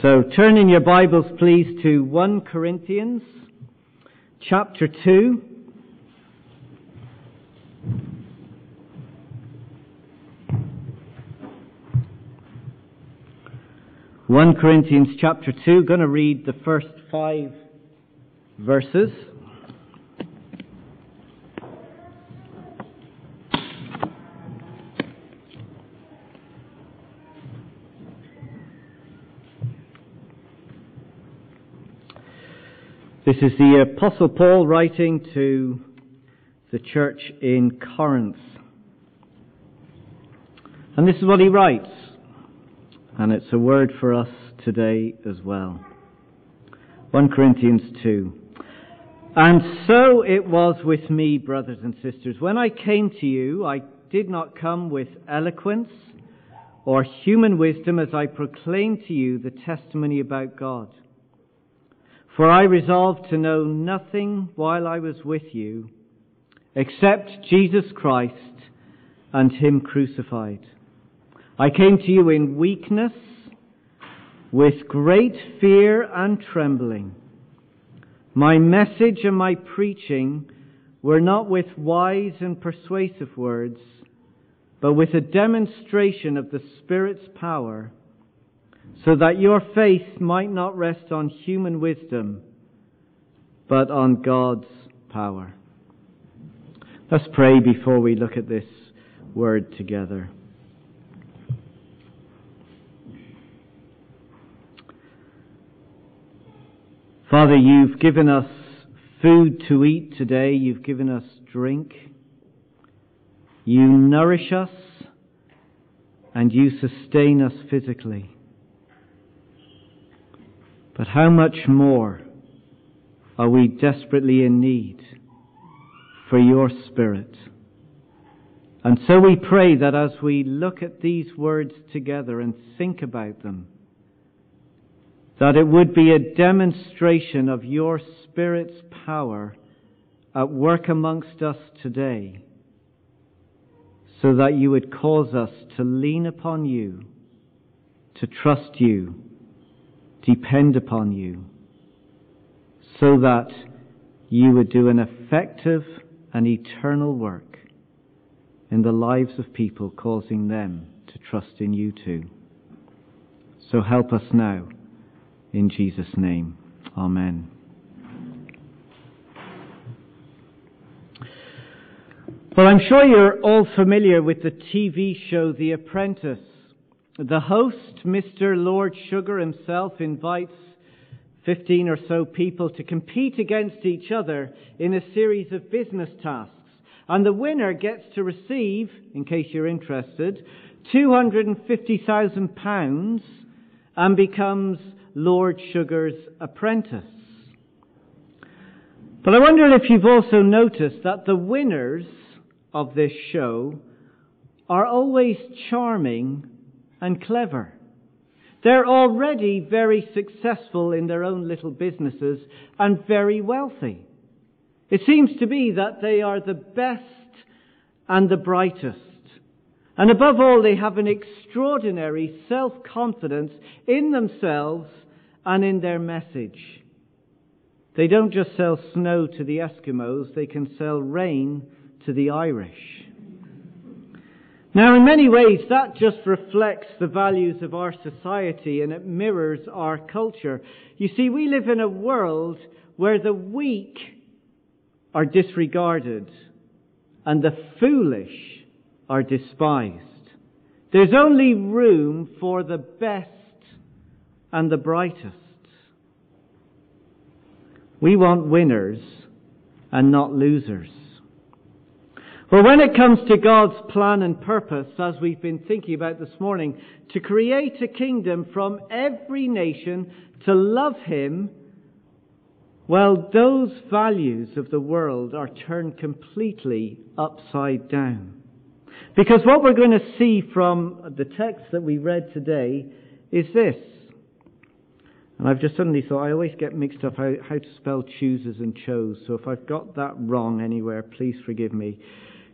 So turn in your Bibles, please, to 1 Corinthians chapter 2. One Corinthians chapter two. Going to read the first five verses. This is the Apostle Paul writing to the church in Corinth. And this is what he writes. And it's a word for us today as well. 1 Corinthians 2. And so it was with me, brothers and sisters. When I came to you, I did not come with eloquence or human wisdom as I proclaimed to you the testimony about God. For I resolved to know nothing while I was with you except Jesus Christ and Him crucified. I came to you in weakness, with great fear and trembling. My message and my preaching were not with wise and persuasive words, but with a demonstration of the Spirit's power so that your faith might not rest on human wisdom, but on God's power. Let's pray before we look at this word together. Father, you've given us food to eat today. You've given us drink. You nourish us and you sustain us physically. But how much more are we desperately in need for your Spirit? And so we pray that as we look at these words together and think about them, that it would be a demonstration of your Spirit's power at work amongst us today, so that you would cause us to lean upon you, to trust you, depend upon you so that you would do an effective and eternal work in the lives of people, causing them to trust in you too. So help us now, in Jesus' name. Amen. Well, I'm sure you're all familiar with the TV show The Apprentice. The host, Mr. Lord Sugar himself, invites 15 or so people to compete against each other in a series of business tasks. And the winner gets to receive, in case you're interested, £250,000 and becomes Lord Sugar's apprentice. But I wonder if you've also noticed that the winners of this show are always charming and clever. They're already very successful in their own little businesses and very wealthy. It seems to be that they are the best and the brightest. And above all, they have an extraordinary self-confidence in themselves and in their message. They don't just sell snow to the Eskimos, they can sell rain to the Irish. Now, in many ways, that just reflects the values of our society and it mirrors our culture. You see, we live in a world where the weak are disregarded and the foolish are despised. There's only room for the best and the brightest. We want winners and not losers. Well, when it comes to God's plan and purpose, as we've been thinking about this morning, to create a kingdom from every nation to love Him, well, those values of the world are turned completely upside down. Because what we're going to see from the text that we read today is this. And I've just suddenly thought, I always get mixed up how, how to spell chooses and chose. So if I've got that wrong anywhere, please forgive me.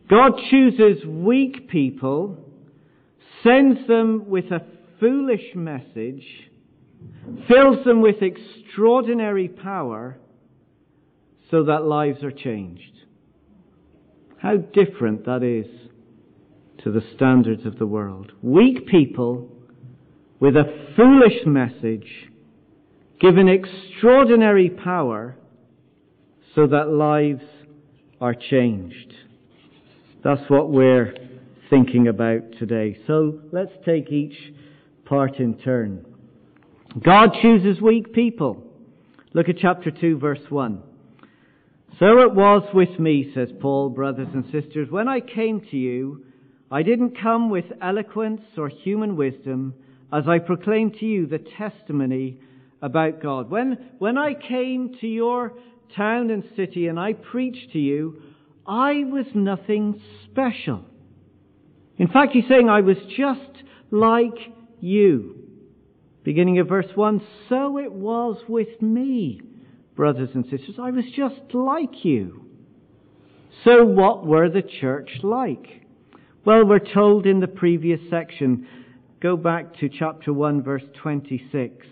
God chooses weak people, sends them with a foolish message, fills them with extraordinary power so that lives are changed. How different that is to the standards of the world. Weak people with a foolish message given extraordinary power so that lives are changed. That's what we're thinking about today. So let's take each part in turn. God chooses weak people. Look at chapter 2 verse 1. So it was with me, says Paul, brothers and sisters, when I came to you, I didn't come with eloquence or human wisdom as I proclaimed to you the testimony about God. When, when I came to your town and city and I preached to you, I was nothing special. In fact, he's saying I was just like you. Beginning of verse 1, so it was with me, brothers and sisters. I was just like you. So what were the church like? Well, we're told in the previous section, go back to chapter 1 verse 26.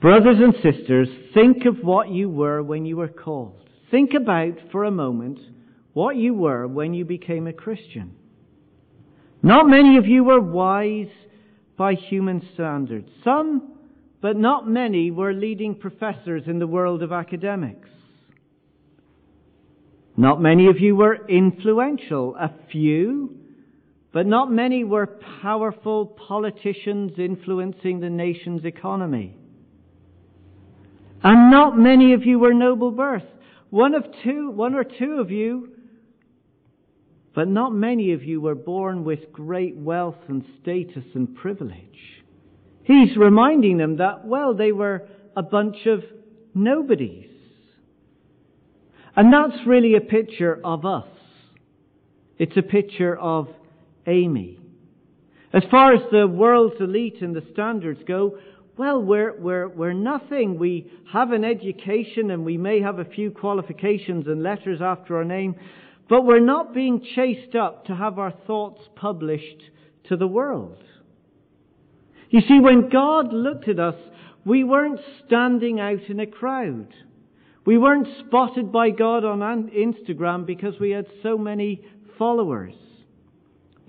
Brothers and sisters, think of what you were when you were called. Think about for a moment what you were when you became a Christian. Not many of you were wise by human standards. Some, but not many, were leading professors in the world of academics. Not many of you were influential. A few, but not many were powerful politicians influencing the nation's economy. And not many of you were noble birth. One of two, one or two of you but not many of you were born with great wealth and status and privilege. He's reminding them that, well, they were a bunch of nobodies. And that's really a picture of us. It's a picture of Amy. As far as the world's elite and the standards go, well, we're, we're, we're nothing. We have an education and we may have a few qualifications and letters after our name, but we're not being chased up to have our thoughts published to the world. You see, when God looked at us, we weren't standing out in a crowd. We weren't spotted by God on Instagram because we had so many followers.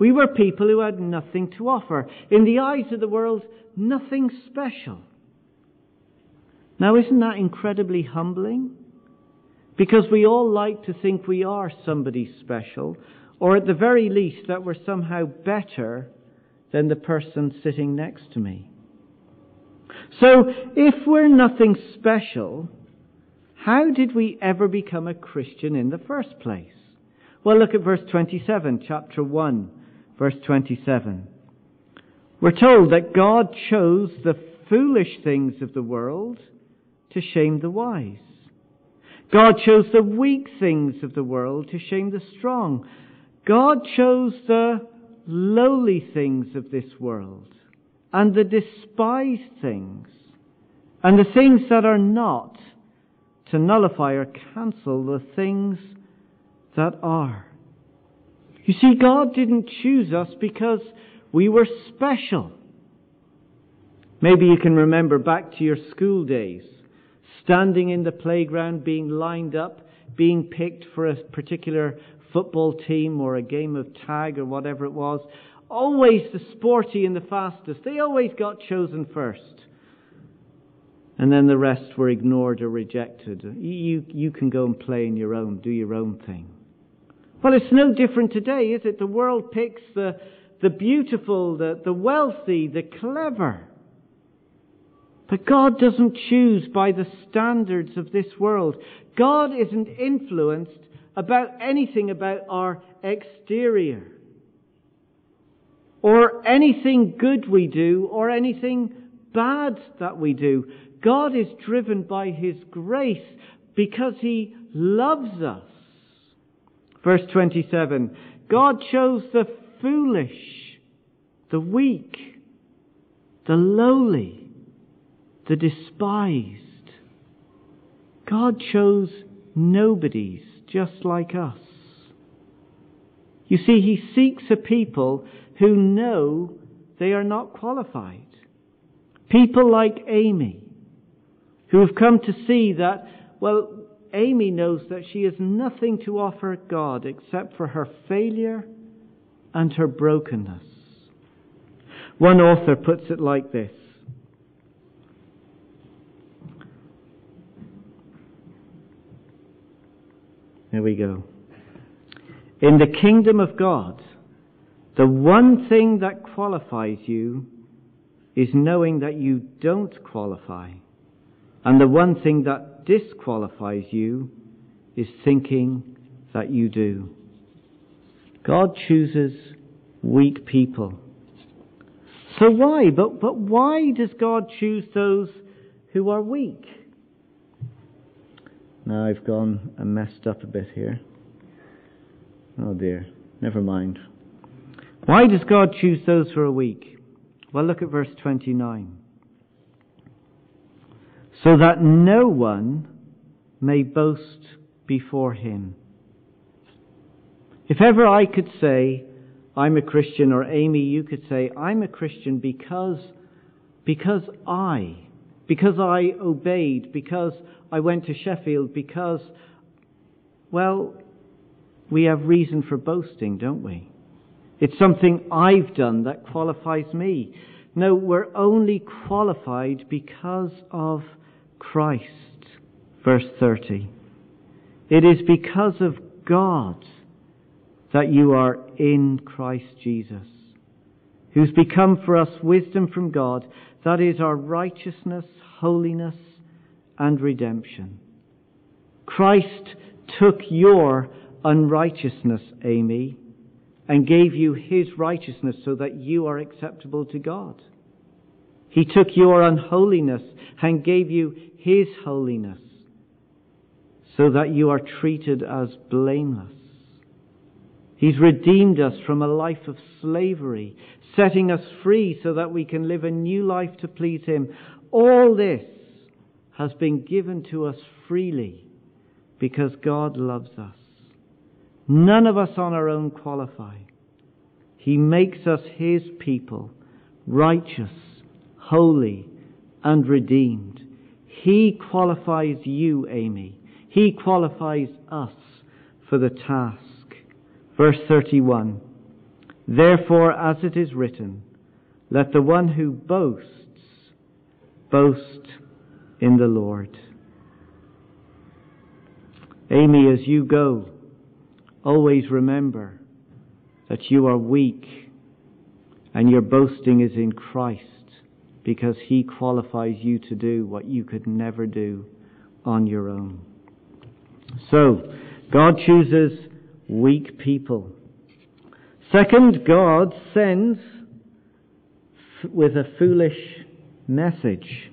We were people who had nothing to offer. In the eyes of the world, nothing special. Now, isn't that incredibly humbling? Because we all like to think we are somebody special, or at the very least that we're somehow better than the person sitting next to me. So, if we're nothing special, how did we ever become a Christian in the first place? Well, look at verse 27, chapter 1, verse 27. We're told that God chose the foolish things of the world to shame the wise. God chose the weak things of the world to shame the strong. God chose the lowly things of this world and the despised things and the things that are not to nullify or cancel the things that are. You see, God didn't choose us because we were special. Maybe you can remember back to your school days standing in the playground, being lined up, being picked for a particular football team or a game of tag or whatever it was. Always the sporty and the fastest. They always got chosen first. And then the rest were ignored or rejected. You, you can go and play in your own, do your own thing. Well, it's no different today, is it? The world picks the, the beautiful, the, the wealthy, the clever. But God doesn't choose by the standards of this world. God isn't influenced about anything about our exterior or anything good we do or anything bad that we do. God is driven by His grace because He loves us. Verse 27 God chose the foolish, the weak, the lowly the despised. God chose nobodies just like us. You see, He seeks a people who know they are not qualified. People like Amy, who have come to see that, well, Amy knows that she has nothing to offer God except for her failure and her brokenness. One author puts it like this Here we go. In the kingdom of God, the one thing that qualifies you is knowing that you don't qualify. And the one thing that disqualifies you is thinking that you do. God chooses weak people. So why? But, but why does God choose those who are weak? Now I've gone and messed up a bit here. Oh dear. Never mind. Why does God choose those who are weak? Well, look at verse 29. So that no one may boast before him. If ever I could say, I'm a Christian, or Amy, you could say, I'm a Christian because, because I, because I obeyed, because I went to Sheffield, because, well, we have reason for boasting, don't we? It's something I've done that qualifies me. No, we're only qualified because of Christ. Verse 30. It is because of God that you are in Christ Jesus, who's become for us wisdom from God, that is our righteousness, holiness, and redemption. Christ took your unrighteousness, Amy, and gave you his righteousness so that you are acceptable to God. He took your unholiness and gave you his holiness so that you are treated as blameless. He's redeemed us from a life of slavery, setting us free so that we can live a new life to please Him. All this has been given to us freely because God loves us. None of us on our own qualify. He makes us His people, righteous, holy, and redeemed. He qualifies you, Amy. He qualifies us for the task. Verse 31 Therefore, as it is written, let the one who boasts boast in the Lord. Amy, as you go, always remember that you are weak and your boasting is in Christ because He qualifies you to do what you could never do on your own. So, God chooses weak people. Second, God sends with a foolish message.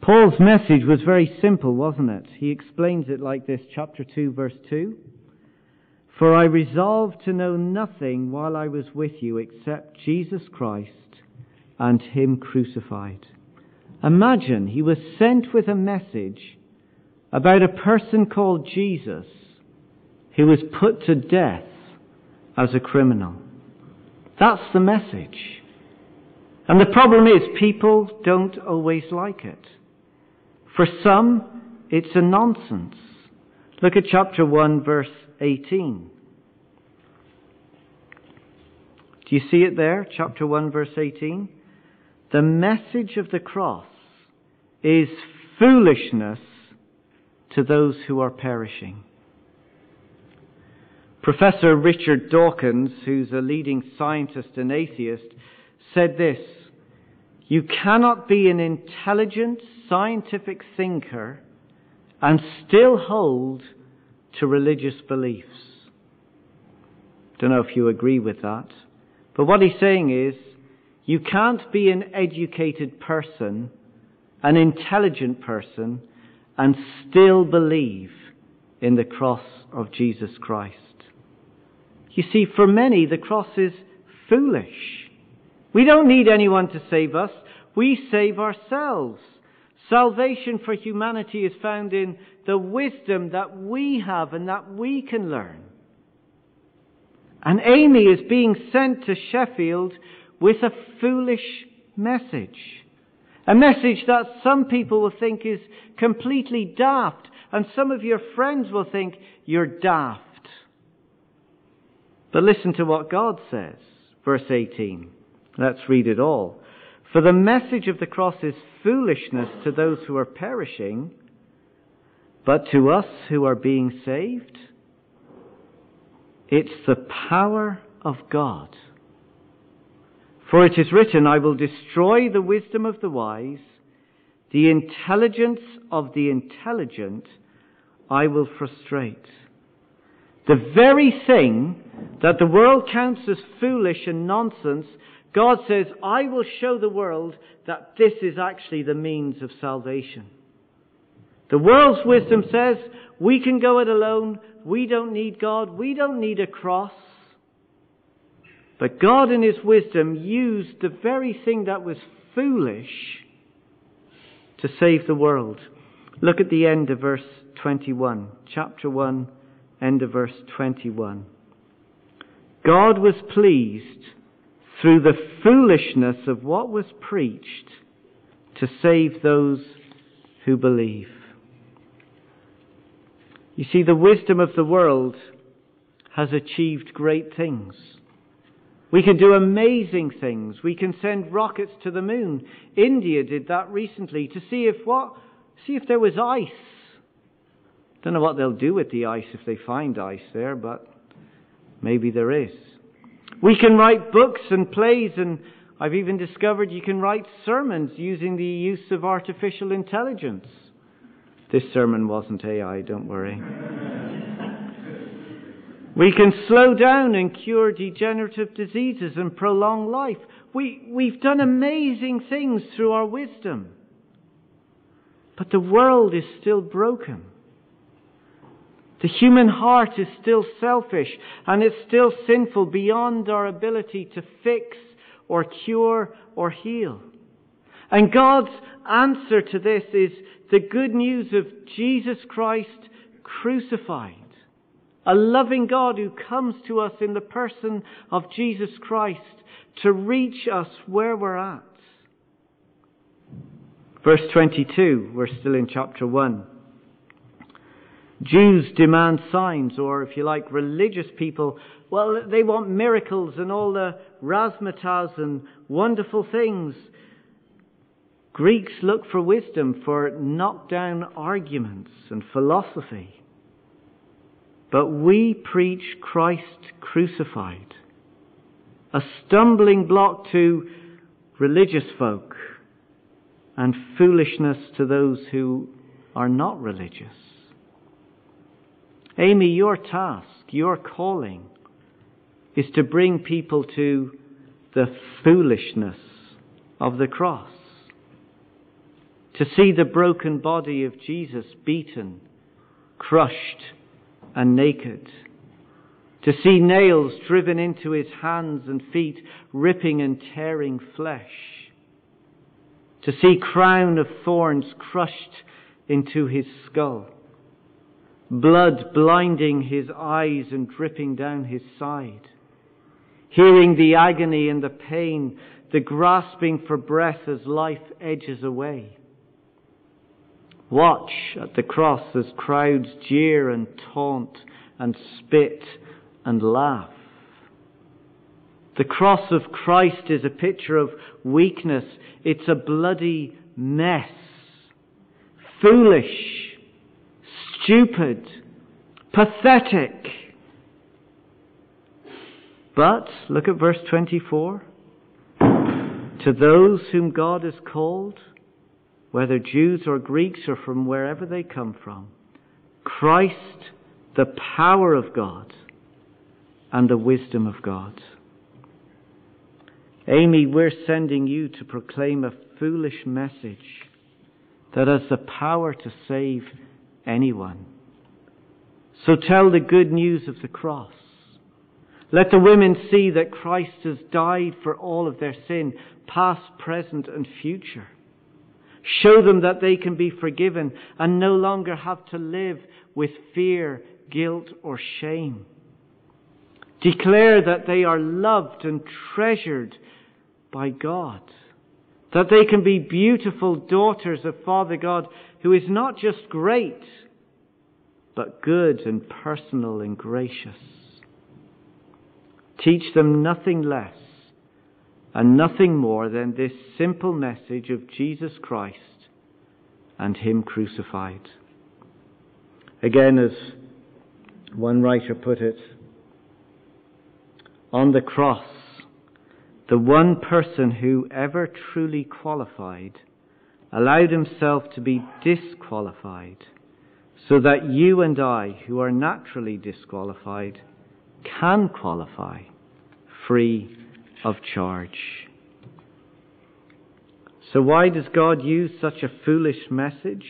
Paul's message was very simple, wasn't it? He explains it like this, chapter 2, verse 2. For I resolved to know nothing while I was with you except Jesus Christ and Him crucified. Imagine he was sent with a message about a person called Jesus who was put to death as a criminal. That's the message. And the problem is people don't always like it. For some, it's a nonsense. Look at chapter 1 verse 18. Do you see it there? Chapter 1 verse 18. The message of the cross is foolishness to those who are perishing. Professor Richard Dawkins, who's a leading scientist and atheist, said this You cannot be an intelligent scientific thinker and still hold to religious beliefs. Don't know if you agree with that. But what he's saying is, you can't be an educated person, an intelligent person, and still believe in the cross of Jesus Christ. You see, for many, the cross is foolish. We don't need anyone to save us. We save ourselves. Salvation for humanity is found in the wisdom that we have and that we can learn. And Amy is being sent to Sheffield with a foolish message. A message that some people will think is completely daft, and some of your friends will think you're daft. But listen to what God says. Verse 18. Let's read it all. For the message of the cross is foolishness to those who are perishing, but to us who are being saved, it's the power of God. For it is written, I will destroy the wisdom of the wise, the intelligence of the intelligent I will frustrate. The very thing that the world counts as foolish and nonsense, God says, I will show the world that this is actually the means of salvation. The world's wisdom says, we can go it alone, we don't need God, we don't need a cross. But God in His wisdom used the very thing that was foolish to save the world. Look at the end of verse 21, chapter 1, end of verse 21. God was pleased through the foolishness of what was preached to save those who believe. You see, the wisdom of the world has achieved great things. We can do amazing things. We can send rockets to the moon. India did that recently to see if what, see if there was ice. Don't know what they'll do with the ice if they find ice there, but maybe there is. We can write books and plays, and I've even discovered you can write sermons using the use of artificial intelligence. This sermon wasn't AI, don't worry. we can slow down and cure degenerative diseases and prolong life. We, we've done amazing things through our wisdom. But the world is still broken. The human heart is still selfish and it's still sinful beyond our ability to fix or cure or heal. And God's answer to this is the good news of Jesus Christ crucified. A loving God who comes to us in the person of Jesus Christ to reach us where we're at. Verse 22, we're still in chapter 1. Jews demand signs, or if you like, religious people, well, they want miracles and all the razzmatazz and wonderful things. Greeks look for wisdom for knockdown arguments and philosophy. But we preach Christ crucified, a stumbling block to religious folk and foolishness to those who are not religious. Amy, your task, your calling is to bring people to the foolishness of the cross. To see the broken body of Jesus beaten, crushed, and naked. To see nails driven into his hands and feet, ripping and tearing flesh. To see crown of thorns crushed into his skull blood blinding his eyes and dripping down his side. Hearing the agony and the pain, the grasping for breath as life edges away. Watch at the cross as crowds jeer and taunt and spit and laugh. The cross of Christ is a picture of weakness. It's a bloody mess. Foolish stupid, pathetic. But, look at verse 24. To those whom God has called, whether Jews or Greeks or from wherever they come from, Christ, the power of God and the wisdom of God. Amy, we're sending you to proclaim a foolish message that has the power to save anyone. So tell the good news of the cross. Let the women see that Christ has died for all of their sin, past, present, and future. Show them that they can be forgiven and no longer have to live with fear, guilt, or shame. Declare that they are loved and treasured by God. That they can be beautiful daughters of Father God who is not just great, but good and personal and gracious. Teach them nothing less and nothing more than this simple message of Jesus Christ and Him crucified. Again, as one writer put it, on the cross, the one person who ever truly qualified allowed himself to be disqualified so that you and I, who are naturally disqualified, can qualify free of charge. So, why does God use such a foolish message?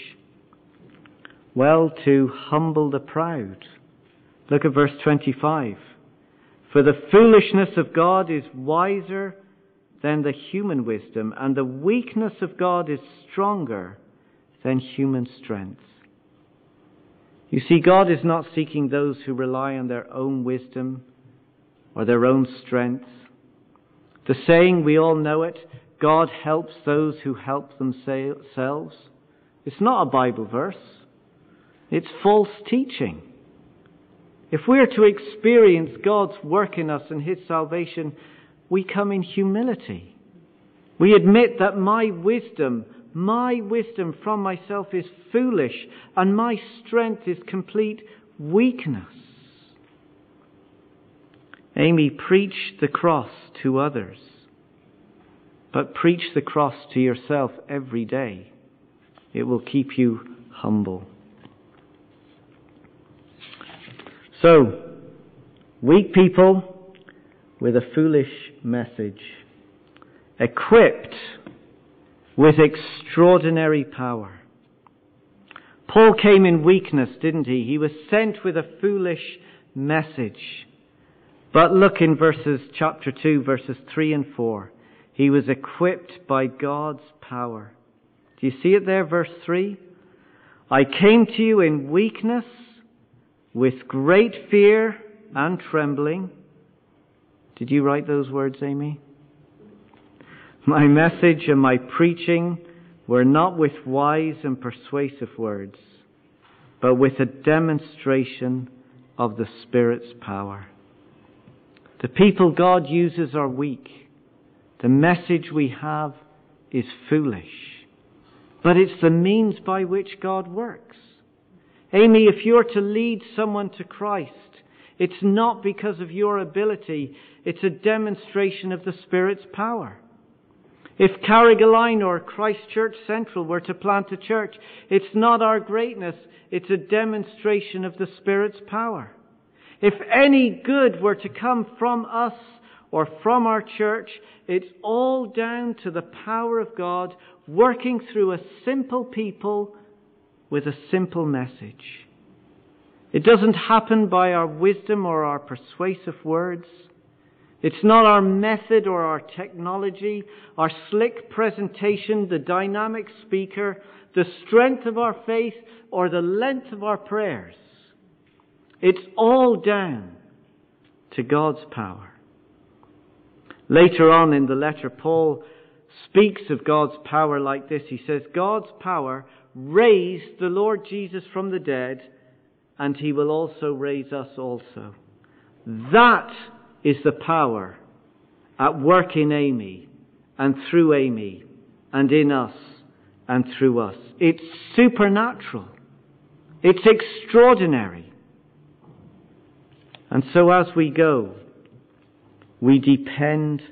Well, to humble the proud. Look at verse 25. For the foolishness of God is wiser than the human wisdom, and the weakness of God is stronger than human strength. You see, God is not seeking those who rely on their own wisdom or their own strength. The saying, we all know it, God helps those who help themselves. It's not a Bible verse. It's false teaching. If we're to experience God's work in us and His salvation, we come in humility. We admit that my wisdom, my wisdom from myself is foolish and my strength is complete weakness. Amy, preach the cross to others, but preach the cross to yourself every day. It will keep you humble. So, weak people with a foolish message, equipped with extraordinary power. Paul came in weakness, didn't he? He was sent with a foolish message. But look in verses chapter 2 verses 3 and 4. He was equipped by God's power. Do you see it there verse 3? I came to you in weakness with great fear and trembling. Did you write those words, Amy? My message and my preaching were not with wise and persuasive words, but with a demonstration of the Spirit's power. The people God uses are weak. The message we have is foolish. But it's the means by which God works. Amy, if you're to lead someone to Christ, it's not because of your ability, it's a demonstration of the Spirit's power. If Carrigaline or Christ Church Central were to plant a church, it's not our greatness, it's a demonstration of the Spirit's power. If any good were to come from us or from our church, it's all down to the power of God working through a simple people with a simple message. It doesn't happen by our wisdom or our persuasive words. It's not our method or our technology, our slick presentation, the dynamic speaker, the strength of our faith, or the length of our prayers. It's all down to God's power. Later on in the letter, Paul speaks of God's power like this. He says, God's power raised the Lord Jesus from the dead, and he will also raise us also. That is the power at work in Amy and through Amy and in us and through us. It's supernatural. It's extraordinary. And so as we go, we depend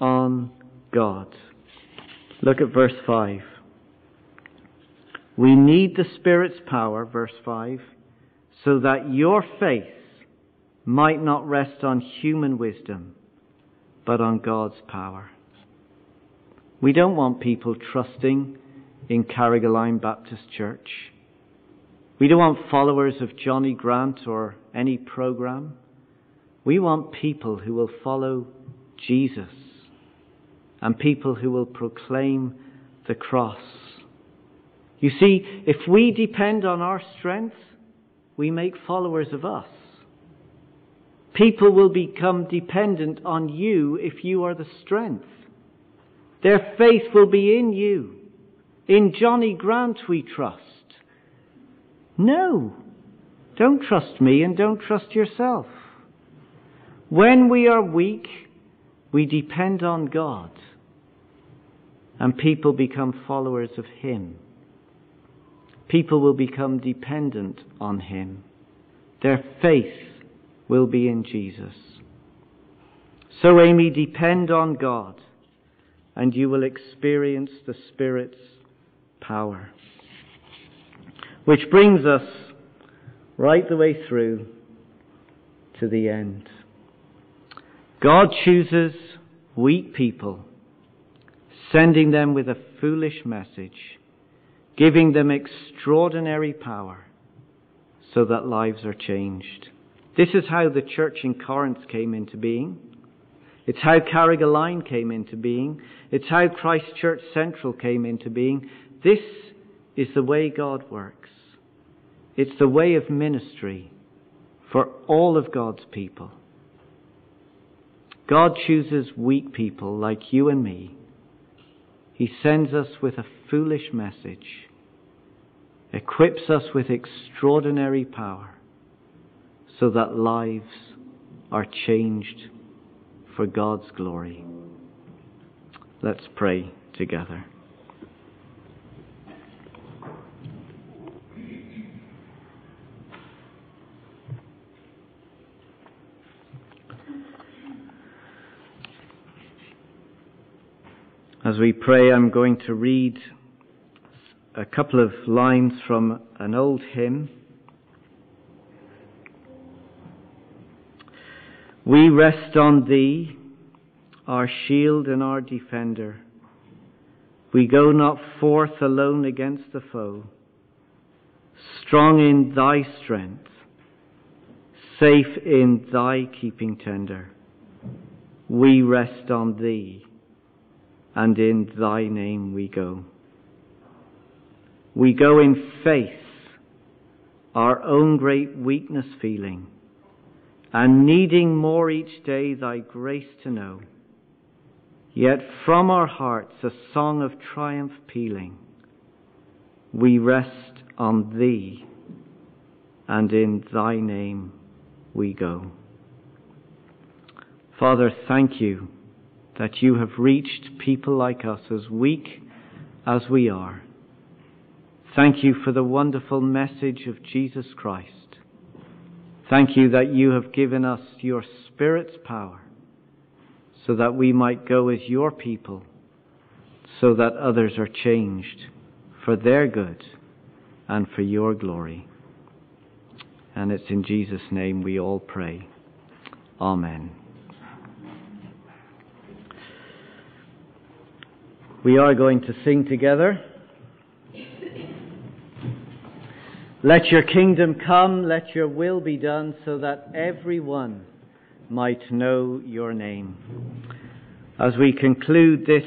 on God. Look at verse 5. We need the Spirit's power, verse 5, so that your faith might not rest on human wisdom, but on God's power. We don't want people trusting in Carrigaline Baptist Church. We don't want followers of Jonny Grant or any program. We want people who will follow Jesus and people who will proclaim the cross. You see, if we depend on our strength, we make followers of us. People will become dependent on you if you are the strength. Their faith will be in you. In Jonny Grant we trust. No. Don't trust me and don't trust yourself. When we are weak, we depend on God and people become followers of Him. People will become dependent on Him. Their faith will be in Jesus. So, Amy, depend on God and you will experience the Spirit's power. Which brings us right the way through to the end. God chooses weak people, sending them with a foolish message, giving them extraordinary power so that lives are changed. This is how the church in Corinth came into being. It's how Carrigaline came into being. It's how Christ Church Central came into being. This is the way God works. It's the way of ministry for all of God's people. God chooses weak people like you and me. He sends us with a foolish message, equips us with extraordinary power so that lives are changed for God's glory. Let's pray together. As we pray, I'm going to read a couple of lines from an old hymn. We rest on Thee, our shield and our defender. We go not forth alone against the foe, strong in Thy strength, safe in Thy keeping tender. We rest on Thee, and in Thy name we go. We go in faith, our own great weakness feeling and needing more each day thy grace to know. Yet from our hearts a song of triumph pealing, we rest on thee, and in thy name we go. Father, thank you that you have reached people like us, as weak as we are. Thank you for the wonderful message of Jesus Christ Thank you that you have given us your Spirit's power so that we might go as your people, so that others are changed for their good and for your glory. And it's in Jesus' name we all pray. Amen. We are going to sing together. Let your kingdom come, let your will be done, so that everyone might know your name. As we conclude this